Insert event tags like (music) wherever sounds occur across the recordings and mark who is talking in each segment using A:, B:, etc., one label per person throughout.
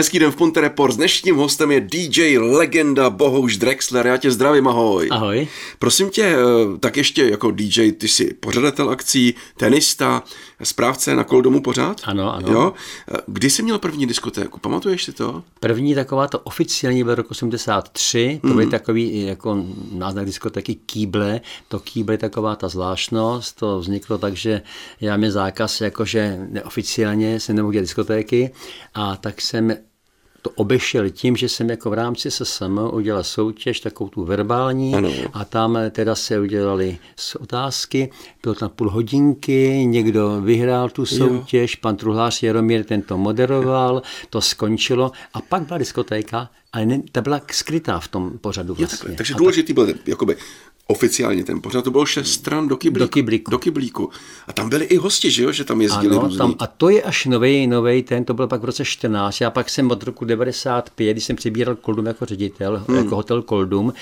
A: Hezký den v Ponte Report. S dnešním hostem je DJ legenda Bohouš Drexler. Já tě zdravím, ahoj.
B: Ahoj.
A: Prosím tě, eh, tak ještě jako DJ, ty jsi pořadatel akcí, tenista, správce na Koldomu pořád?
B: Ano, ano.
A: Jo? Eh, Kdy jsi měl první diskotéku? Pamatuješ si to?
B: První taková to oficiální byl roku 83, to byly
A: Mhm.
B: takový jako náznak diskotéky Kýble, to Kýble je taková ta zvláštnost, to vzniklo tak, že já měl zákaz, jakože neoficiálně se nemohl dělat diskotéky a tak jsem to obešel tím, že jsem jako v rámci SSM udělal soutěž, takovou tu verbální
A: Ano.
B: a tam teda se udělali otázky, bylo tam půl hodinky, někdo vyhrál tu soutěž, pan Truhlář Jaromír ten to moderoval, to skončilo a pak byla diskotéka, ale ne, ta byla skrytá v tom pořadu
A: Jo,
B: vlastně.
A: takhle. Takže
B: A
A: důležitý byl jakoby oficiálně ten pořad, to bylo šest stran do kyblíku.
B: Do kyblíku.
A: Do kyblíku. A tam byli i hosti, že jo, že tam jezdili
B: Ano,
A: různý.
B: tam, a to je až nový, nový ten, to byl pak v roce 14. Já pak jsem od roku 95, když jsem přibíral Koldum jako ředitel, hmm. jako hotel Koldum,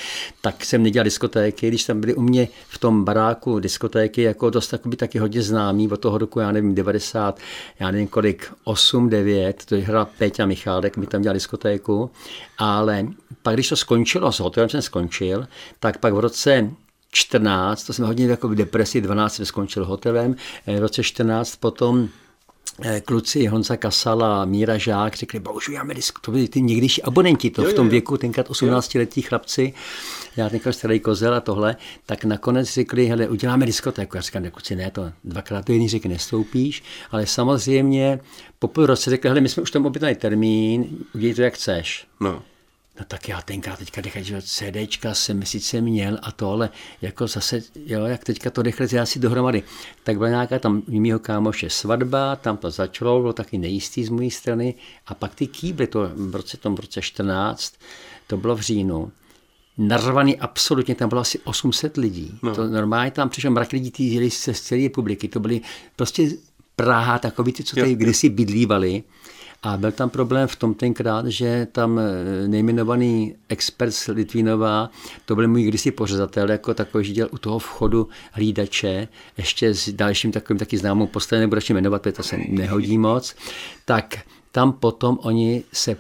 B: tak jsem nedělal diskotéky, když tam byly u mě v tom baráku diskotéky, jako dost takoby taky hodně známý, od toho roku, já nevím, 90, já nevím kolik, 8, 9, to hra Péťa Michálek, mi tam dělal diskotéku, ale pak, když to skončilo, s hotelem jsem skončil, tak pak v roce 14, to jsme hodně jako v depresi, 12 jsem skončil hotelem, eh, v roce 14 potom kluci Honza Kasal a Míra Žák řekli, bohužel máme disk, to byli ty někdejší abonenti, to
A: Jo,
B: v tom
A: jo.
B: věku, tenkrát 18-letí chlapci, já tenkrát starý kozel a tohle, tak nakonec řekli, hele, uděláme diskotéku. Já říkám, kluci, ne, to dvakrát do jedné řeky nestoupíš, ale samozřejmě po půl roce řekli, hele, my jsme už tam objednali termín, udělej to, jak chceš.
A: No.
B: No tak já tenkrát teďka dechat, že CDčka jsem sice měl a to, ale jako zase, jo, jak teďka to rychle já si dohromady. Tak byla nějaká tam mýho kámoše svatba, tam to začalo, bylo taky nejistý z mojí strany a pak ty kýbly, to v roce, tom v roce 14, to bylo v říjnu, narvaný absolutně, tam bylo asi 800 lidí. No. To normálně tam přišel mrak lidí, ty jeli se z celé republiky, to byly prostě Praha, takový ty, co tady kdysi bydlívali. A byl tam problém v tom tenkrát, že tam eh, nejmenovaný expert z Litvínová, to byl můj kdysi pořadatel, jako takový, že dělal u toho vchodu hlídače, ještě s dalším takovým taky známou postavou, nebudu jmenovat, protože to se nehodí moc, tak tam potom oni se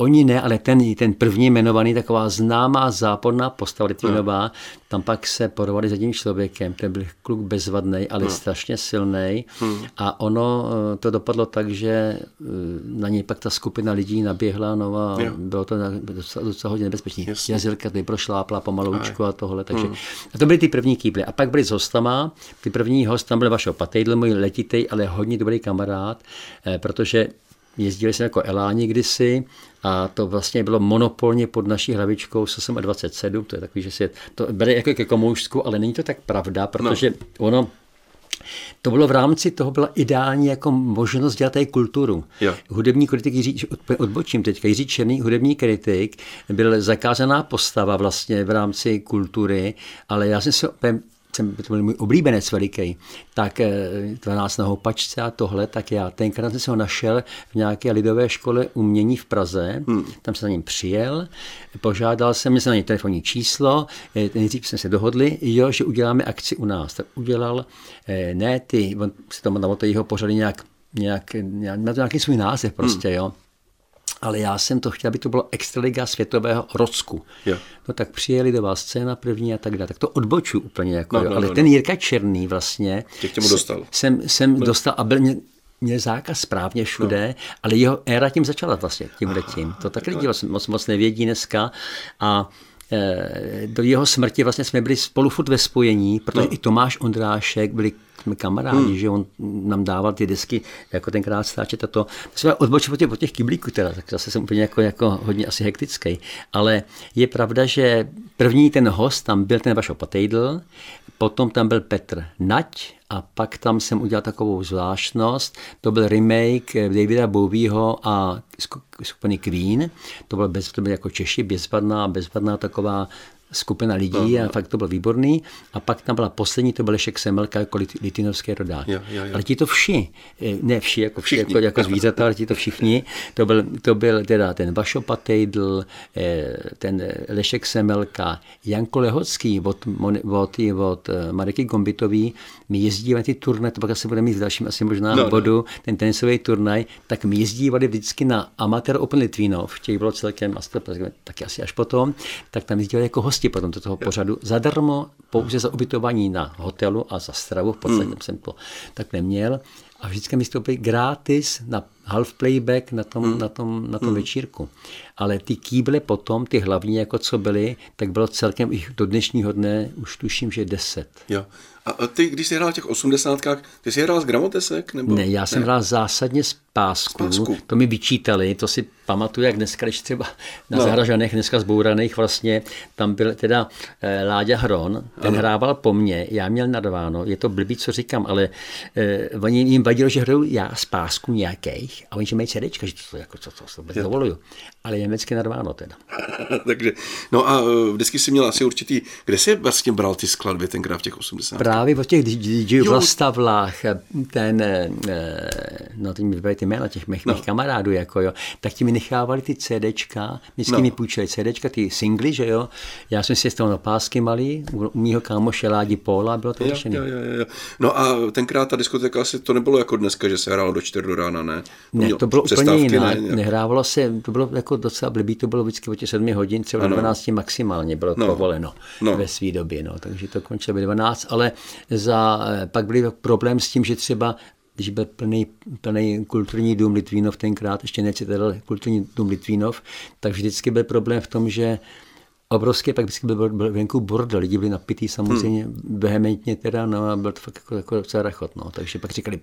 B: Oni ne, ale ten, ten první jmenovaný, taková známá záporná postava Litvinová, tam pak se porovali s jedním člověkem, ten byl kluk bezvadný, ale strašně silný. A ono eh, to dopadlo tak, že eh, na něj pak ta skupina lidí naběhla, no a
A: Jo.
B: bylo to docela, docela hodně nebezpečné.
A: Jasně.
B: Jazilka tady prošlápla pomaloučku a tohle. Takže, a to byly ty první kýble. A pak byli s hostama. Ty první host tam byl Vašo Patejdl, můj letitej, ale hodně dobrý kamarád, eh, protože Jezdili jsme jako Eláni kdysi a to vlastně bylo monopolně pod naší hlavičkou SSM 27, to je takový, že si to bere jako ke komoušsku, ale není to tak pravda, protože no. ono to bylo v rámci toho byla ideální jako možnost dělat tady kulturu.
A: Jo.
B: Hudební kritik Jiří, odbočím teďka, Jiří Černý, hudební kritik, byl zakázaná postava vlastně v rámci kultury, ale já jsem se opět jsem, to byl můj oblíbenec veliký, tak eh, 12 na houpačce a tohle, tak já tenkrát jsem se ho našel v nějaké lidové škole umění v Praze, hmm. tam jsem za ním přijel, požádal jsem, měl jsem na něj telefonní číslo, eh, nejdřív jsme se dohodli, jo, že uděláme akci u nás, tak udělal, eh, ne ty, on si to na to jeho pořady nějak, nějak, nějak, má to nějaký svůj název prostě, hmm. jo, ale já jsem to chtěl, aby to bylo extraliga světového Rocku.
A: Jo.
B: No tak přijeli do vás scéna první a tak dále. Tak to odboču úplně. Jako,
A: No,
B: no,
A: no,
B: ale
A: no,
B: ten
A: no.
B: Jirka Černý vlastně.
A: Tě k tomu
B: se-
A: dostal.
B: Jsem, jsem dostal a byl mě, měl zákaz správně všude, no. ale jeho éra tím začala vlastně, tím letím. To tak lidi vlastně moc, moc nevědí dneska. A do jeho smrti vlastně jsme byli spolu furt ve spojení, protože no. i Tomáš Ondrášek byli jsme kamarádi, hmm. že on nám dával ty desky, jako tenkrát stáčet a to. Jsme odbočili po těch, po těch kyblíků teda, tak zase jsem úplně jako, jako hodně asi hektický. Ale je pravda, že první ten host tam byl ten Vašo Patejdl, potom tam byl Petr Nať a pak tam jsem udělal takovou zvláštnost, to byl remake Davida Bowieho a sku- skupiny Queen, to byl, bez, to byl jako Češi, bezvadná, bezvadná taková skupina lidí a fakt to bylo výborný. A pak tam byla poslední, to byl Lešek Semelka jako litinovský rodák.
A: Jo, jo, jo.
B: Ale ti to vši, eh, ne vši, jako, vši, jako, jako zvířata, ale ti to všichni, to byl, to byl teda ten Vašo Patejdl, eh, ten Lešek Semelka, Janko Lehocký od, od, od eh, Mariky Gombitový, my jezdíme ty turné, to pak asi budeme mít v dalším asi možná no, bodu, no. ten tenisový turnaj, tak my jezdívali vždycky na Amateur Open Litvínov, těch bylo celkem, taky asi až potom, tak tam jezdívali jako hosti potom do toho pořadu, zadarmo, pouze za ubytování na hotelu a za stravu, v podstatě mm. jsem to tak neměl. A vždycky mi stoupili gratis na half playback na tom, mm. na tom, na tom mm. večírku. Ale ty kýble potom, ty hlavní, jako co byly, tak bylo celkem jich do dnešního dne už tuším, že deset.
A: Jo. A ty, když jsi hrál v těch osmdesátkách, ty jsi hrál z gramotesek? Nebo?
B: Ne, já jsem ne? hrál zásadně z pásku. pásku. To mi vyčítali, to si pamatuju, jak dneska, když třeba na no. Zahražanech, dneska zbouraných, vlastně tam byl teda eh, Láďa Hron, ten ano. hrával po mně, já měl nadváno, je to blbý, co říkám, ale eh, oni jim vadilo, že hraju já z pásku nějakých a oni, že mají CDčka, že to jako, co, co, co, to dovoluju. Ale německy nadváno teda. (laughs)
A: Takže, no a eh, vždycky si měl asi určitý, kde jsi vlastně bral ty skladby tenkrát v těch 80.
B: Právě v těch DJ Vlastavlách, ten, no teď mi ty jména těch mých, no. mých kamarádů, jako jo, tak ti mi nechávali ty CDčka, vždycky no. mi půjčili CDčka, ty singly, že jo, já jsem si z toho na pásky malý, u mýho kámoše Ládi Póla, bylo to jo, jo,
A: jo, jo. No a tenkrát ta diskoteka asi to nebylo jako dneska, že se hrálo do 4 do rána, ne?
B: Ne, to bylo úplně jinak, ne, nehrávalo se, to bylo jako docela blbý, to bylo vždycky o těch 7 hodin, třeba ano. 12 maximálně bylo no. povoleno no. ve své době, no, takže to končilo ve 12, ale za, eh, pak byl problém s tím, že třeba když byl plný, plný kulturní dům Litvínov tenkrát, ještě ne Citadel, kulturní dům Litvínov, tak vždycky byl problém v tom, že obrovský, pak vždycky byl, byl venku bordel, lidi byli napitý samozřejmě hmm. vehementně teda, no a byl to fakt jako, jako docela rachot, no. takže pak říkali,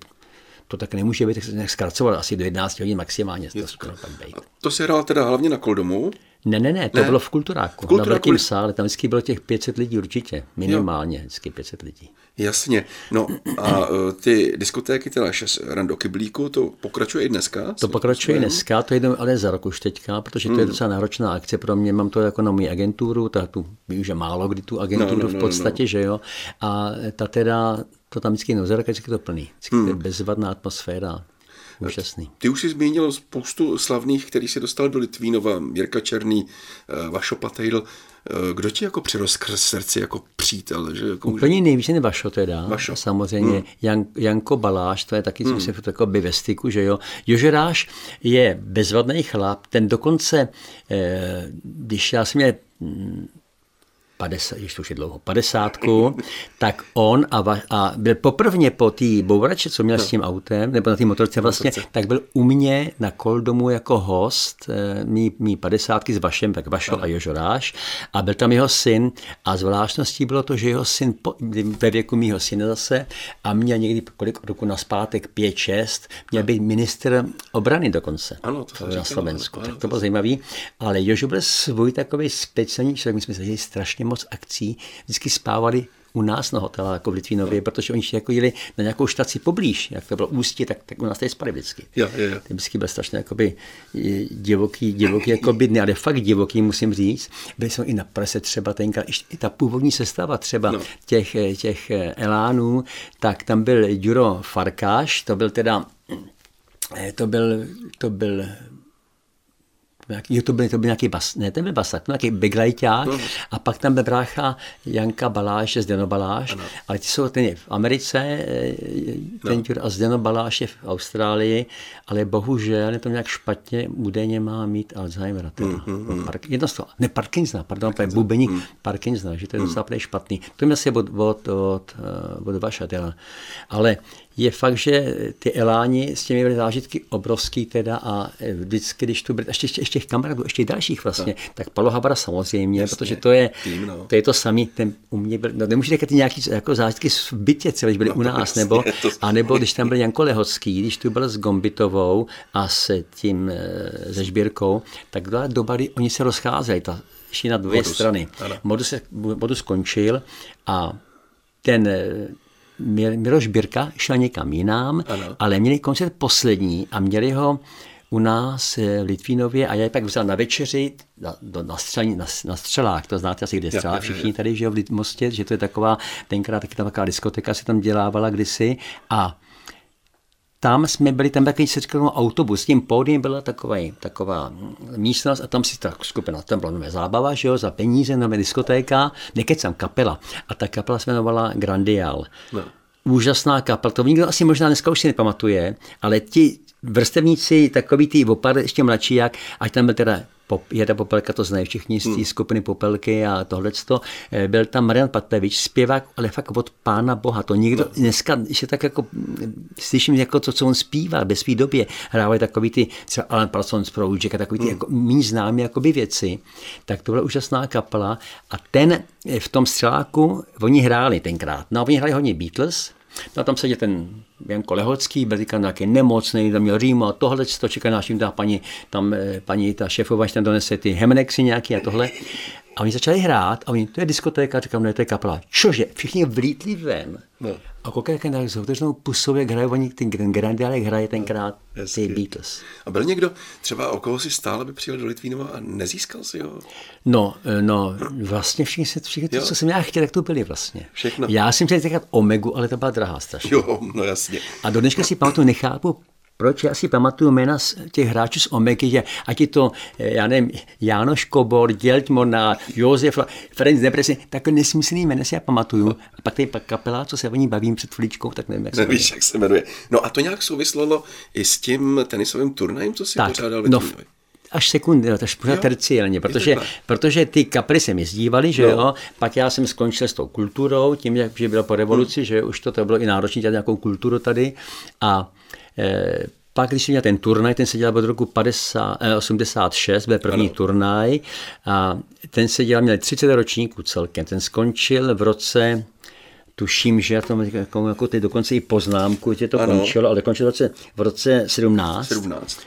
B: to tak nemůže být, tak se nějak zkracoval asi do 11 hodin maximálně. To, skoro pak být.
A: to se hrál teda hlavně na Koldomu?
B: Ne, ne, ne, to ne. bylo v Kulturáku, v Kulturáku. na velkém sále, tam vždycky bylo těch 500 lidí určitě, minimálně jo. vždycky 500 lidí.
A: Jasně, no a e, ty diskotéky, teda Rando Kyblíku, to pokračuje i dneska?
B: To pokračuje i dneska, to jde ale za rok už teďka, protože to je hmm. docela náročná akce pro mě, mám to jako na moji agenturu, tak tu využiju málo kdy tu agenturu no, no, no, v podstatě, no. že jo, a ta teda, to tam vždycky nozer, vždycky to plný, vždycky hmm. to je bezvadná atmosféra, Úžasný.
A: Ty už jsi zmínil spoustu slavných, který si dostal do Litvínova, Jirka Černý, eh, Vašo Patejdl. Eh, kdo ti jako přirost k srdci jako přítel? Že jako
B: Úplně nejvíc je Vašo teda. Vašo. Samozřejmě. Hmm. Jan, Janko Baláš, to je taky, hmm. co se jako by ve styku, že jo. Jožeráš je bezvadný chlap, ten dokonce, eh, když já jsem měl hm, 50, ještě už je dlouho, 50, (laughs) tak on a, va, a byl poprvně po té bourače, co měl no. s tím autem, nebo na té motorce vlastně, motorce. tak byl u mě na Koldomu jako host, eh, mý, mý 50 s Vašem, tak Vašo no. a Jožoráš, a byl tam jeho syn a zvláštností bylo to, že jeho syn po, ve věku mýho syna zase a měl někdy kolik roku na zpátek, 5-6, měl být minister obrany dokonce.
A: Ano, to, to
B: na Slovensku. Ano, tak to bylo zajímavý, ale Jožo byl svůj takový speciální člověk, my jsme se strašně moc akcí vždycky spávali u nás na hotelu, jako v Litvínově, protože oni jako jeli na nějakou štaci poblíž, jak to bylo ústí, tak, tak u nás tady spali vždycky.
A: Jo, jo, jo.
B: Vždycky byl strašně jakoby, divoký, divoký jako bydny, ale fakt divoký, musím říct. Byli jsme i na prese třeba tenkrát, i ta původní sestava třeba no. těch, těch elánů, tak tam byl Juro Farkáš, to byl teda to byl, to byl nějaký, to byl, to byl nějaký bas, ne, ten byl basak, to byl nějaký beglajťák no. a pak tam byl brácha Janka Baláš, Zdeno Baláš, ano. ale ty jsou ten je v Americe, eh, ten no. a Zdeno Baláš je v Austrálii, ale bohužel je to nějak špatně, údajně má mít Alzheimera. Teda. Mm, mm, mm. Park, jedno z toho, ne Parkinsona, pardon, Parkinson. bubeník mm. Parkinsona, že to je mm. docela špatný. To je asi od, od, od, eh, od Vaša, teda. ale je fakt, že ty eláni s těmi byly zážitky obrovský teda a vždycky, když tu byly, ještě, ještě, ještě kamarádů, ještě dalších vlastně, no. tak Palo Habara samozřejmě, Jasně, protože to je, tým, no. to je to samý, ten u mě byl, no nemůžete říkat nějaký jako zážitky v bytě celé, když byli no, u nás, jasně, nebo, to... a nebo když tam byl Janko Lehocký, když tu byl s Gombitovou a s tím, eh, se Žbírkou, tak byla doba, kdy oni se rozcházeli, ta šli na dvě modus. strany. Modus, se, modus skončil a ten eh, Miroš Birka šel někam jinam, ano. ale měli koncert poslední a měli ho u nás v Litvínově a já je pak vzal na večeři na, na, střel, na, na střelách, to znáte asi, kde je střelák, všichni tady, že jo, v Mostě, že to je taková, tenkrát taky taková diskoteka se tam dělávala kdysi a tam jsme byli, tam takový seřkal autobus, s tím pódiem byla taková, taková místnost a tam si ta skupina, tam byla nové zábava, že jo, za peníze, nové diskotéka, nekecám, kapela. A ta kapela se jmenovala Grandial. No. Úžasná kapela, to nikdo asi možná dneska už si nepamatuje, ale ti vrstevníci, takový ty opar ještě mladší, jak, ať tam byl teda Pop, Jeda Popelka, to znají všichni z té hmm. skupiny Popelky a tohle. Eh, byl tam Marian Patlevič, zpěvák, ale fakt od pána boha. To nikdo no. dneska, když je tak jako, slyším jako to, co on zpívá ve své době, hrávají takový ty, třeba Alan Parsons Project a takový ty hmm. jako, méně známé jakoby věci, tak to byla úžasná kapela a ten eh, v tom střeláku, oni hráli tenkrát. No oni hráli hodně Beatles, No a tam seděl ten Jan Kolehocký, byl říkal nějaký nemocný, tam měl rýmu a tohle, to čeká naším ta paní, tam eh, paní ta šéfova, tam donese ty hemnexy nějaký a tohle. A oni začali hrát a oni, to je diskotéka, říkám, ne, to je kapela. Čože? Všichni vlítli ven. No. A koukali, jak s otevřenou pusou, jak hrají oni, ten Grandial, jak hraje tenkrát no, ty Beatles.
A: A byl někdo třeba okolo si stále by přijel do Litvínova a nezískal si ho?
B: No, eh, no, vlastně všichni, všichni to, co jsem já chtěl, tak to byli vlastně.
A: Všechno.
B: Já jsem chtěl říkat Omegu, ale to byla drahá strašně.
A: Jo, no jasně.
B: A do dneška si pamatuju, nechápu, proč já si pamatuju jména těch hráčů z Omeky, že ať je to, eh, já nevím, Jánoš Kobor, Dělt Morná, Josef, Ferenc Depresi, tak nesmyslný jména si já pamatuju. A pak tady kapela, co se o ní bavím před chvíličkou, tak nevím, jak se
A: Nevíš, jak se jmenuje. No a to nějak souvislo i s tím tenisovým turnajem, co si tak, pořádal ve no,
B: až sekundy, no, až pořád terciálně, protože, protože ty kapry se mi zdívaly, že no. jo, pak já jsem skončil s tou kulturou, tím, že bylo po revoluci, hmm. že už to, to bylo i náročné dělat nějakou kulturu tady a Eh, pak, když jsem měl ten turnaj, ten se dělal od roku 50, eh, 86, byl první ano. turnaj a ten se dělal, měl 30 ročníků celkem. Ten skončil v roce tuším, že já to jako, jako ty dokonce i poznámku, že to ano. končilo, ale končilo v roce, v roce 17.
A: 17.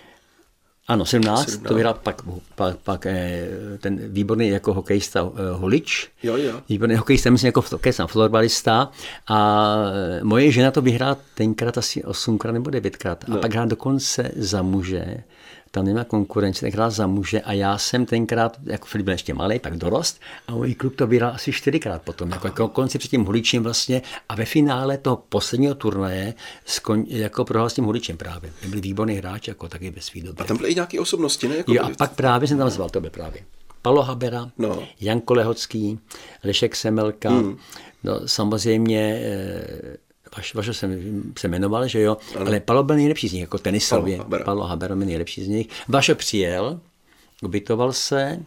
B: Ano, 17, 17. to vyhrál pak, pak, pak eh, ten výborný jako hokejista eh, Holič.
A: Jo, jo.
B: Výborný hokejista, myslím jako hokejista, florbalista. A eh, moje žena to vyhrála tenkrát asi osmkrát nebo devětkrát. No. A pak hrála dokonce za muže tam nemá konkurence, tak hrál za muže a já jsem tenkrát, jako Filip byl ještě malý, pak dorost a můj klub to vyhrál asi čtyřikrát potom, jako, jako konci před tím Huličím vlastně a ve finále toho posledního turnaje skon, jako prohrál s tím Huličem právě. Byl výborný hráč, jako taky ve svý době.
A: A tam byly i nějaké osobnosti, ne? Jako
B: jo, a pak právě jsem tam zval, to byl právě. Palo Habera, no. Janko Lehocký, Lešek Semelka, hmm. no, samozřejmě Vaš, vaše se, se jmenoval, že jo, ano. ale Palo byl nejlepší z nich, jako tenisově. Palo Haber byl nejlepší z nich. Vaše přijel, ubytoval se,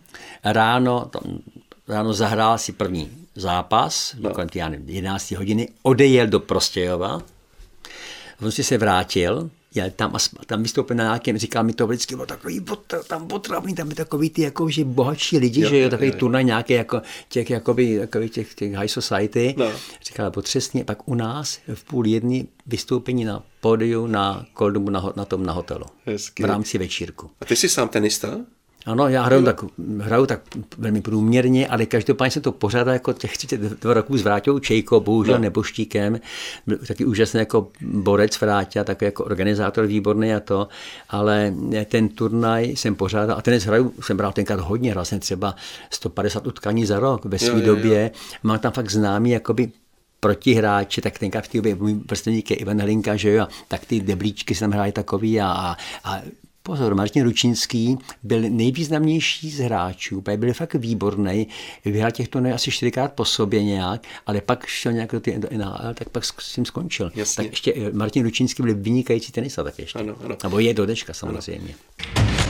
B: ráno, tam, ráno zahrál si první zápas, no. kolem 11 hodiny, odejel do Prostějova, on si se vrátil, já tam, tam vystoupil na nějakém, říká mi to vždycky, bylo takový tam potravný, tam by takový ty jako, že bohatší lidi, jo, že jo, takový jo, turnaj nějaký jako těch, jakoby, takový těch, těch high society. No. Říkal, potřesně, pak u nás v půl jedny vystoupení na pódiu na Koldumu na, na tom na hotelu. Hezky. V rámci večírku.
A: A ty jsi sám tenista?
B: Ano, já hraju tak, hraju tak velmi průměrně, ale každopádně se to pořádá jako těch 32 roků s Vráťou Čejko, bohužel no. neboštíkem, byl taky úžasný jako borec Vráťa, takový jako organizátor výborný a to, ale ten turnaj jsem pořádal a ten hraju, jsem bral tenkrát hodně, hrál jsem třeba 150 utkání za rok ve své době, mám tam fakt známý jakoby protihráči, tak tenkrát v té době můj vrstevník je Ivan Hlinka, že jo, tak ty deblíčky se tam hrály takový a, a Pozor, Martin Ručinský byl nejvýznamnější z hráčů, byl fakt výborný, vyhrál těchto ne asi čtyřikrát po sobě nějak, ale pak šel nějak do, ty, do NHL, tak pak s tím skončil. Jasně. Tak ještě eh, Martin Ručinský byl vynikající tenista tak ještě. Ano, ano. Nebo je do dečka samozřejmě. Ano.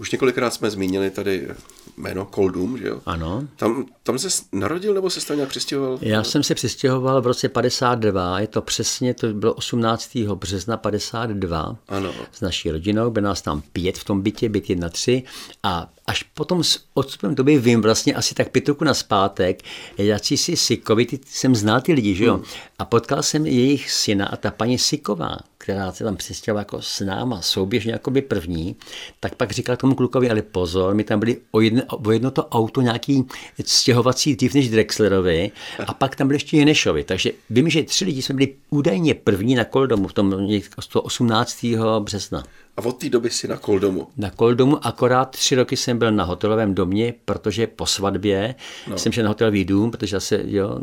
A: Už několikrát jsme zmínili tady jméno Koldum, že jo?
B: Ano.
A: Tam, tam se narodil nebo se tam nějak přistěhoval?
B: Já jsem se přistěhoval v roce 52, je to přesně, to bylo 18. března 52
A: ano.
B: s naší rodinou, byl nás tam pět v tom bytě, byt 1, 3 a až potom s odstupem doby vím vlastně asi tak pět roku na zpátek, jaký si Sikovi, ty, jsem znal ty lidi, že jo? Hmm. A potkal jsem jejich syna a ta paní Siková, která se tam přistěhovala jako s náma souběžně jako by první, tak pak říkal tomu klukovi, ale pozor, my tam byli o jedno, o jedno to auto nějaký stěhovací dřív než Drexlerovi a pak tam byli ještě Jenešovi. Takže vím, že tři lidi jsme byli údajně první na Koldomu v tom 18. března.
A: A od té doby si na Koldomu?
B: Na Koldomu, akorát tři roky jsem byl na hotelovém domě, protože po svatbě no. jsem šel na hotelový dům, protože zase, jo,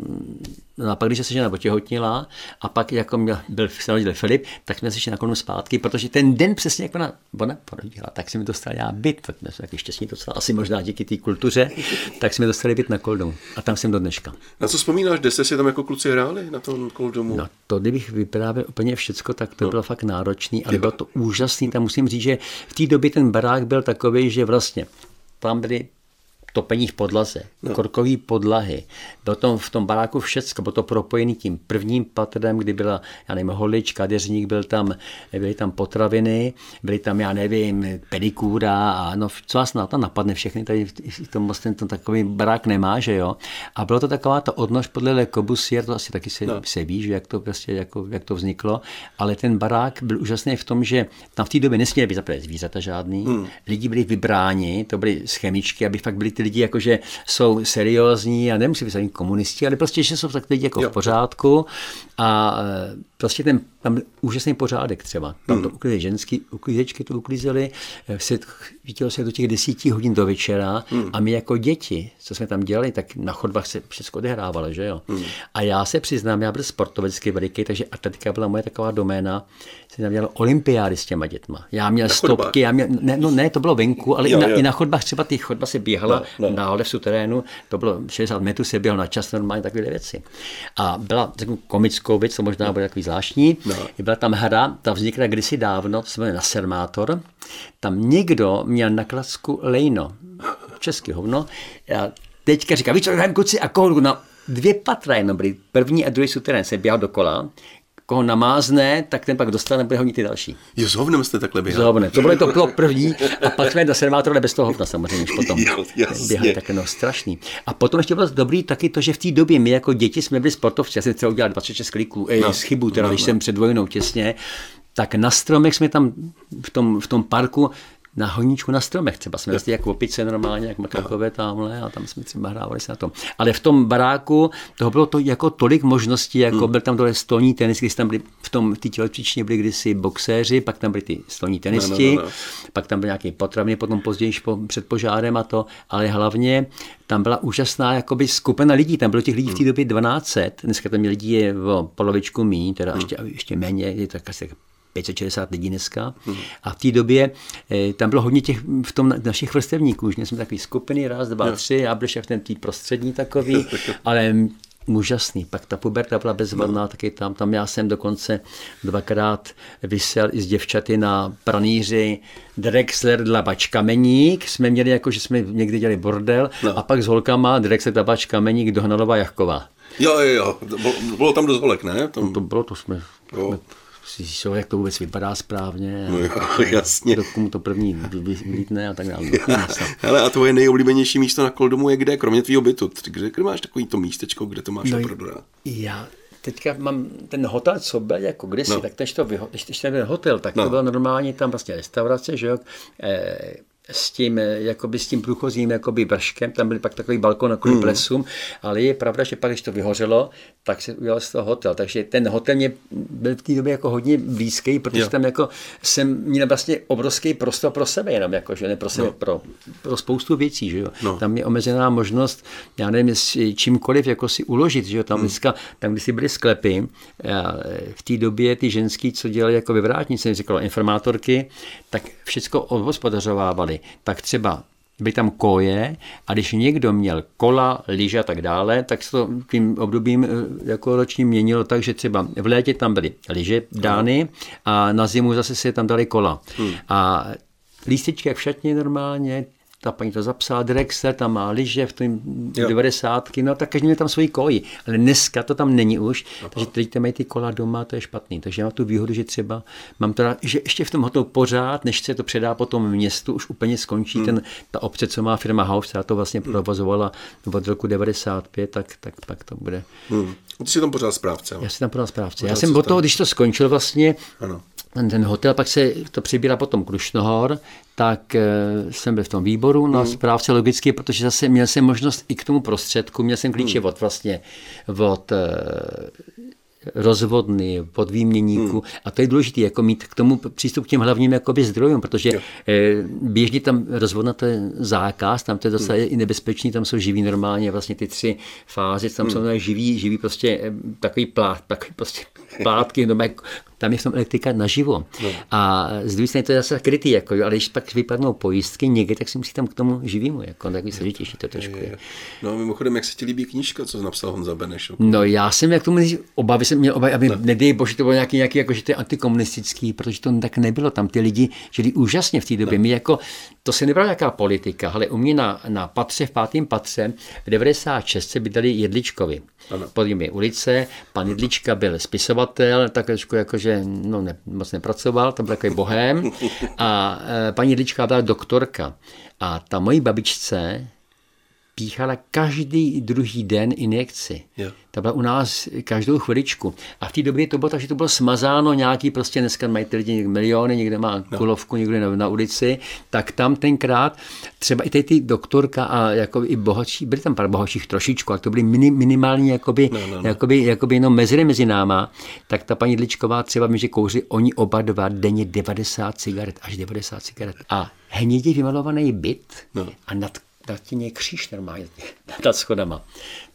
B: no a pak, když se žena otěhotnila a pak jako měl, byl se Filip, tak jsme se šli na Koldomu zpátky, protože ten den přesně jako na, ona porodila, tak jsem mi dostal já byt, tak jsme taky šťastní dostal, asi možná díky té kultuře, tak jsme dostali byt na Koldomu a tam jsem do dneška.
A: Na co vzpomínáš, kde jste si tam jako kluci hráli na tom Koldomu?
B: No to, kdybych vyprávěl úplně všecko, tak to no. bylo fakt náročný, ale bylo to úžasný, tam musím říct, že v té době ten barák byl takový, že vlastně tam byly topení v podlaze, no. korkový podlahy. Bylo to v tom baráku všecko, bylo to propojený tím prvním patrem, kdy byla, já nevím, holič, kadeřník, byl tam, byly tam potraviny, byly tam, já nevím, pedikůra a no, co vás na to napadne, všechny tady v tom vlastně ten takový barák nemá, že jo. A bylo to taková ta odnož podle Le Corbusier, to asi taky se, no. se ví, že jak to prostě, jako, jak to vzniklo, ale ten barák byl úžasný v tom, že tam v té době nesměly být zaprvé zvířata žádný, hmm. lidi byli vybráni, to byly chemičky, aby fakt byli ty lidi jakože jsou seriózní a nemusí být ani komunisti, ale prostě, že jsou tak lidi jako jo. v pořádku a prostě ten tam úžasný pořádek třeba. Tam hmm. to uklidili ženský, uklízečky to uklízeli, e, se, vidělo se do těch desíti hodin do večera hmm. a my jako děti, co jsme tam dělali, tak na chodbách se všechno odehrávalo, že jo. Hmm. A já se přiznám, já byl sportovecky veliký, takže atletika byla moje taková doména, jsem tam dělal olympiády s těma dětma. Já měl na stopky, chodbách. já měl, ne, no ne, to bylo venku, ale jo, i, na, jo. i na chodbách třeba ty chodba se běhala no, no. dále v suterénu, to bylo 60 metrů, se běhal na čas, normálně takové věci. A byla takovou komickou věc, co možná bude takový zvláštní, no. byla tam hra, ta vznikla kdysi dávno, to se jmenuje Nasermátor, tam někdo měl na klasku lejno, český hovno, a teďka říká, víš co, hrajeme kluci a koho na dvě patra jenom byly, první a druhý suterén se běhal dokola, koho namázne, tak ten pak dostane, bude honit ty další.
A: Jo, s hovnem jste takhle běhali. S
B: hovnem. To bylo to bylo první a pak jsme do servátora bez toho hovna samozřejmě už potom.
A: Jo,
B: Běhali tak no, strašný. A potom ještě bylo dobrý taky to, že v té době my jako děti jsme byli sportovci. Já jsem třeba udělal 26 kliků, eh, no, z chybu, teda no, když no. jsem před vojnou těsně, tak na stromech jsme tam v tom, v tom parku na honíčku na stromech. Třeba jsme jako opice normálně, jak makakové tamhle a tam jsme třeba hrávali se na tom. Ale v tom baráku toho bylo to jako tolik možností, jako hmm. byl tam dole stolní tenis, když tam byli v tom té tělocvičně byli kdysi boxéři, pak tam byli ty stolní tenisti, no, no, no. pak tam byly nějaké potraviny, potom později po, před požárem a to, ale hlavně tam byla úžasná jakoby skupina lidí, tam bylo těch lidí v té hmm. době 12, dneska tam lidí je o polovičku méně, teda hmm. ještě, ještě méně, je tak asi 560 lidí dneska. Hmm. A v té době eh, tam bylo hodně těch v tom našich vrstevníků. Že jsme takový skupiny, raz, dva, no. tři, já byl v ten tý prostřední takový, (laughs) ale úžasný. Pak ta puberta byla bezvadná, no. taky tam, tam já jsem dokonce dvakrát vysel i s děvčaty na pranýři Drexler Dlabač Kameník. Jsme měli jako, že jsme někdy dělali bordel no. a pak s holkama Drexler Dlabač Kameník Dohnalová Jachková.
A: Jo, jo, jo. Bylo, bylo tam dost holek, ne? Tam...
B: No, to bylo, to jsme, jo. jsme si jak to vůbec vypadá správně.
A: No jo, jasně.
B: Dokud to první vlítne a tak dále. (laughs)
A: Hele, a tvoje nejoblíbenější místo na Koldomu je kde, kromě tvýho bytu? Kde, kde máš takový to místečko, kde to máš no, opravdu rád?
B: Já teďka mám ten hotel, co byl jako kdysi, no. tak tež to, když, když ten hotel, tak no. to byl normálně tam vlastně restaurace, že jo, eh, s tím, jakoby s tím průchozím jakoby vrškem, tam byl pak takový balkon okolo mm. lesům, ale je pravda, že pak, když to vyhořelo, tak se udělal z toho hotel. Takže ten hotel mě byl v té době jako hodně blízký, protože jo. tam jako jsem měl vlastně obrovský prostor pro sebe jenom, jako, že ne pro sebe, no. pro, pro, spoustu věcí, že jo. No. Tam je omezená možnost, já nevím, čímkoliv jako si uložit, že jo. Tam mm. dneska, tam když si byly sklepy, v té době ty ženský, co dělali jako vyvrátnice, říkalo informátorky, tak všechno obhospodařovávali. Tak třeba byly tam koje a když někdo měl kola, lyže a tak dále, tak se to tím obdobím eh, jako ročním měnilo tak, že třeba v létě tam byly lyže dány a na zimu zase se tam dali kola. Hmm. A lístečky jak v šatně normálně, ta paní to zapsala, Drexler tam má lyže v tom 90. No tak každý má tam svoji koji. Ale dneska to tam není už, Aha. takže teď tam mají ty kola doma, to je špatný. Takže já mám tu výhodu, že třeba mám to že ještě v tom hotelu pořád, než se to předá potom městu, už úplně skončí hmm. ten, ta obce, co má firma House, která to vlastně hmm. provozovala od roku 95, tak, tak pak to bude.
A: Hmm. Ty jsi tam pořád správce.
B: Já jsem tam pořád správce. Pořád já jsem od toho, když to skončil vlastně, ano ten, ten hotel, pak se to přibírá potom Krušnohor, tak e, jsem byl v tom výboru na mm. správce logicky, protože zase měl jsem možnost i k tomu prostředku, měl jsem klíče mm. od vlastně od e, rozvodny, podvýměníku. Hmm. A to je důležité, jako mít k tomu přístup k těm hlavním jakoby, zdrojům, protože jo. Eh, běžně tam rozvodna to je zákaz, tam to je zase hmm. i nebezpečný, tam jsou živí normálně vlastně ty tři fáze, tam hmm. jsou živí, živí prostě eh, takový plát, takový prostě plátky, no, tam je v tom elektrika naživo. No. A z druhé strany to je zase krytý, jako, jo, ale když pak vypadnou pojistky někdy, tak si musí tam k tomu živýmu, jako, takový složitější to trošku je. je.
A: No a mimochodem, jak se ti líbí knížka, co napsal Honza Beneš?
B: No já jsem jak tomu obavy jsem měl obavy, aby no. nedej bože, to bylo nějaký, nějaký jako, že to je antikomunistický, protože to tak nebylo. Tam ty lidi žili úžasně v té době. No. My jako, to se nebyla nějaká politika, ale u mě na, na patře, v pátém patře v 96 se bydali Jedličkovi. Pod nimi ulice, pan Jedlička byl spisovatel, tak trošku jakože no, ne, moc nepracoval, to byl takový bohem. A e, paní Jedlička byla doktorka. A ta mojí babičce píchala každý druhý den injekci. Jo. Ta byla u nás každou chviličku. A v té době to bylo tak, že to bylo smazáno nějaký, prostě dneska mají ty lidi miliony, někde má no. kulovku, někde na, na, ulici, tak tam tenkrát třeba i tady ty doktorka a jako i bohatší, byly tam pár bohatších trošičku, ale to byly mini, minimální jakoby, no, no, no. Jakoby, jakoby jenom mezery mezi náma, tak ta paní Dličková třeba mi, že kouří oni oba dva denně 90 cigaret, až 90 cigaret. A hnědě vymalovaný byt no. a nad na stěně kříž normálně (laughs) nad schodama.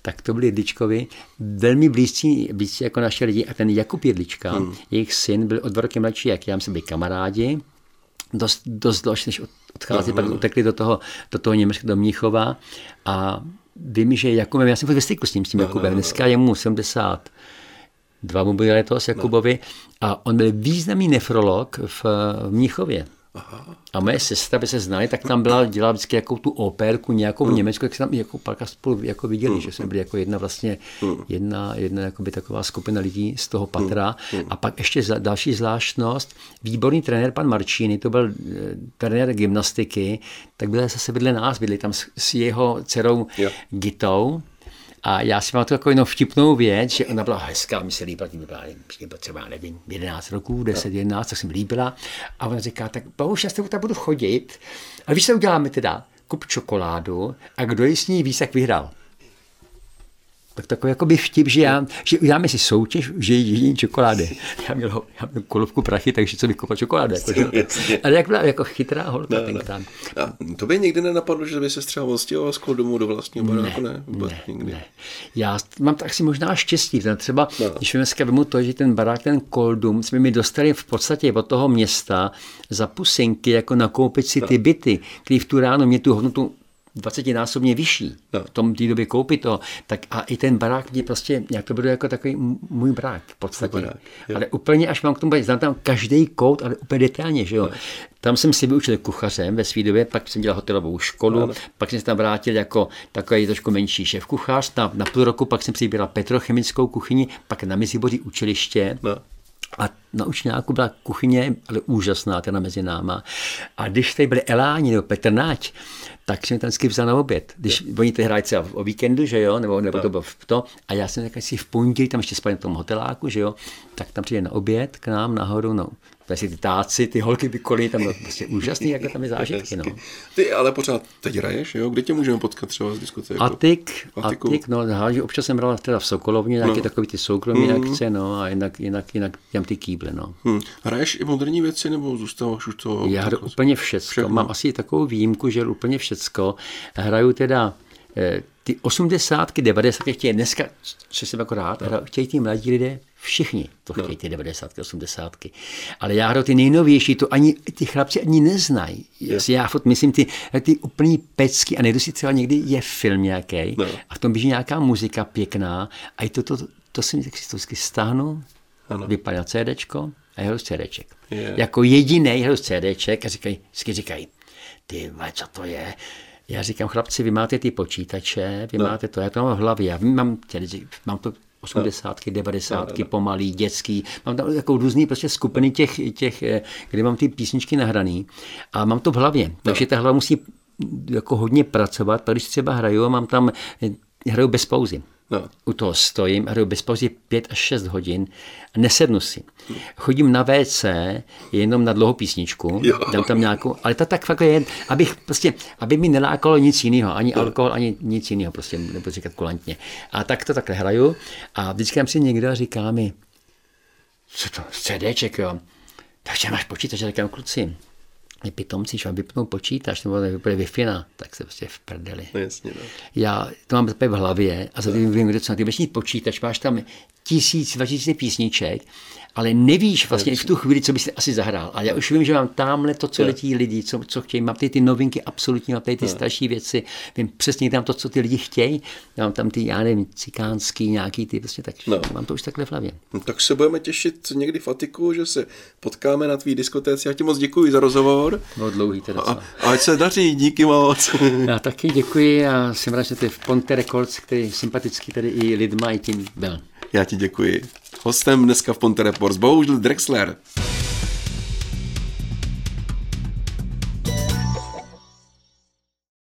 B: Tak to byli Jedličkovi, velmi blízcí, blízcí jako naše lidi. A ten Jakub Jedlička, hmm. jejich syn, byl o dva roky mladší jak já, jsme byli kamarádi, dost, dost dlouho, než odchází, no, pak no. utekli do toho, do toho Německa, do Mnichova a vím, že Jakubem, já jsem ve styku s ním, s tím no, Jakubem, no, no, dneska je mu 70 dva mu byly letos Jakubovi no. a on byl významný nefrolog v, v Mnichově. Aha. A moje sestra, by se znali, tak tam byla, dělala vždycky jako tu operku nějakou v hmm. Německu, tak se tam jako párkrát spolu jako viděli, mm. že jsme byli jako jedna vlastně, mm. jedna, jedna jakoby taková skupina lidí z toho patra. A pak ještě další zvláštnost, výborný trenér pan Marčíny, to byl eh, trenér gymnastiky, tak byl zase vedle nás, byli tam s, s jeho dcerou yeah. Gitou, a já si mám tu jako jenom vtipnou věc, že ona byla hezká, mi se líbila, mi byla, byla třeba, nevím, 11 roků, 10, 11, tak jsem líbila. A ona říká, tak bohužel já s tebou tam budu chodit. A víš, co uděláme teda? Kup čokoládu a kdo ji s ní víc, tak vyhrál tak takový jakoby vtip, že, já, že uděláme si soutěž, že jediný čokolády. Já měl, já měl kolovku prachy, takže co bych koupil čokoládu. Jako, ale jak byla jako chytrá holka no, tenkrát.
A: No. A to by nikdy nenapadlo, že by se třeba odstěhoval z domů do vlastního baráku, ne? Ne, ne, nikdy. ne.
B: Já mám tak si možná štěstí. Třeba, no. když dneska vemu to, že ten barák, ten Koldum, jsme mi dostali v podstatě od toho města za pusinky, jako nakoupit si no. ty byty, které v tu ráno mě tu hodnotu 20 vyšší no. v tom té době koupit to, tak a i ten barák mě prostě, jak to bude jako takový můj barák v podstatě. Barák, ale úplně až mám k tomu, znám tam každý kout, ale úplně detailně, že jo. No. Tam jsem si vyučil kuchařem ve své době, pak jsem dělal hotelovou školu, no. pak jsem se tam vrátil jako takový trošku menší šéf kuchař, na, na půl roku pak jsem přibíral petrochemickou kuchyni, pak na Meziboří učiliště, no. A na učňáku byla kuchyně, ale úžasná teda mezi náma. A když tady byli Eláni nebo Petr Náč, tak jsem tam vždycky vzal na oběd. Když je. oni ty hrají třeba o víkendu, že jo, nebo, nebo to bylo v to, a já jsem tak si v pondělí tam ještě spal v tom hoteláku, že jo, tak tam přijde na oběd k nám nahoru, no, si ty táci, ty holky vykolí, tam bylo prostě úžasný, jak tam je zážitky. No.
A: Ty ale pořád teď hraješ, jo? Kde tě můžeme potkat třeba z diskotéky?
B: Atik, Atik, no, háži, občas jsem hrál teda v Sokolovně, nějaké no. takový ty soukromé mm. akce, no, a jinak, jinak, jinak těm ty kýble, no.
A: Hmm. Hraješ i moderní věci, nebo zůstáváš už to?
B: Já hraju úplně všecko. všechno. Mám asi takovou výjimku, že úplně všecko. Hraju teda eh, ty osmdesátky, devadesátky chtějí dneska, co jsem jako rád, no. chtějí ty mladí lidé Všichni to no. chtějí, ty 90, 80. Ale já hraju ty nejnovější, to ani ty chlapci ani neznají. Yes. Já fot myslím ty, ty úplný pecky a nejdu si třeba někdy je film nějaký no. a v tom běží nějaká muzika pěkná a i to, to, to, to si tak si to vždycky stáhnu, vypadá na CDčko a z CDček. Yeah. Jako jediný z CDček a říkají, vždycky říkají, ty co to je? Já říkám, chlapci, vy máte ty počítače, vy no. máte to, já to mám v hlavě, já mám, mám to osmdesátky, devadesátky, pomalý, dětský. Mám tam jako různý prostě skupiny těch, těch, eh, kde mám ty písničky nahraný a mám to v hlavě. No. Takže ta hlava musí jako hodně pracovat, když třeba hraju a mám tam, eh, hraju bez pauzy. No. U toho stojím, hraju bez pauzy 5 až 6 hodin a nesednu si. Chodím na WC jenom na dlouhou písničku, jo. dám tam nějakou, ale to tak fakt je, abych prostě, aby mi nelákalo nic jiného, ani alkohol, ani nic jiného, prostě nebudu říkat kulantně. A tak to takhle hraju a vždycky tam si někdo a říká mi, co to, CDček, jo. Takže máš počítač, říkám, kluci, pitomci, že vypnou počítač nebo vypne wi tak se prostě v prdeli.
A: No jasně, no.
B: Já to mám v hlavě a za tím vím, kde co na ty počítač, máš tam tisíc, dva tisíce písniček ale nevíš vlastně v tu chvíli, co bys asi zahrál. A já už vím, že mám tamhle to, co letí lidi, co, co chtějí. Mám tady ty novinky absolutně, mám tady ty starší věci. Vím přesně tam to, co ty lidi chtějí. Mám tam ty, já nevím, cikánský, nějaký ty, prostě tak. No. Mám to už takhle v hlavě.
A: No, tak se budeme těšit někdy v Atiku, že se potkáme na tvý diskotéce. Já ti moc děkuji za rozhovor.
B: No dlouhý teda.
A: A, a ať se daří, díky moc. (laughs)
B: já taky děkuji a jsem rád, že ty v Ponte Records, který sympatický tady i lidma, i tím byl.
A: Já ti děkuji. Hostem dneska v Ponte Reports bohužel Drexler.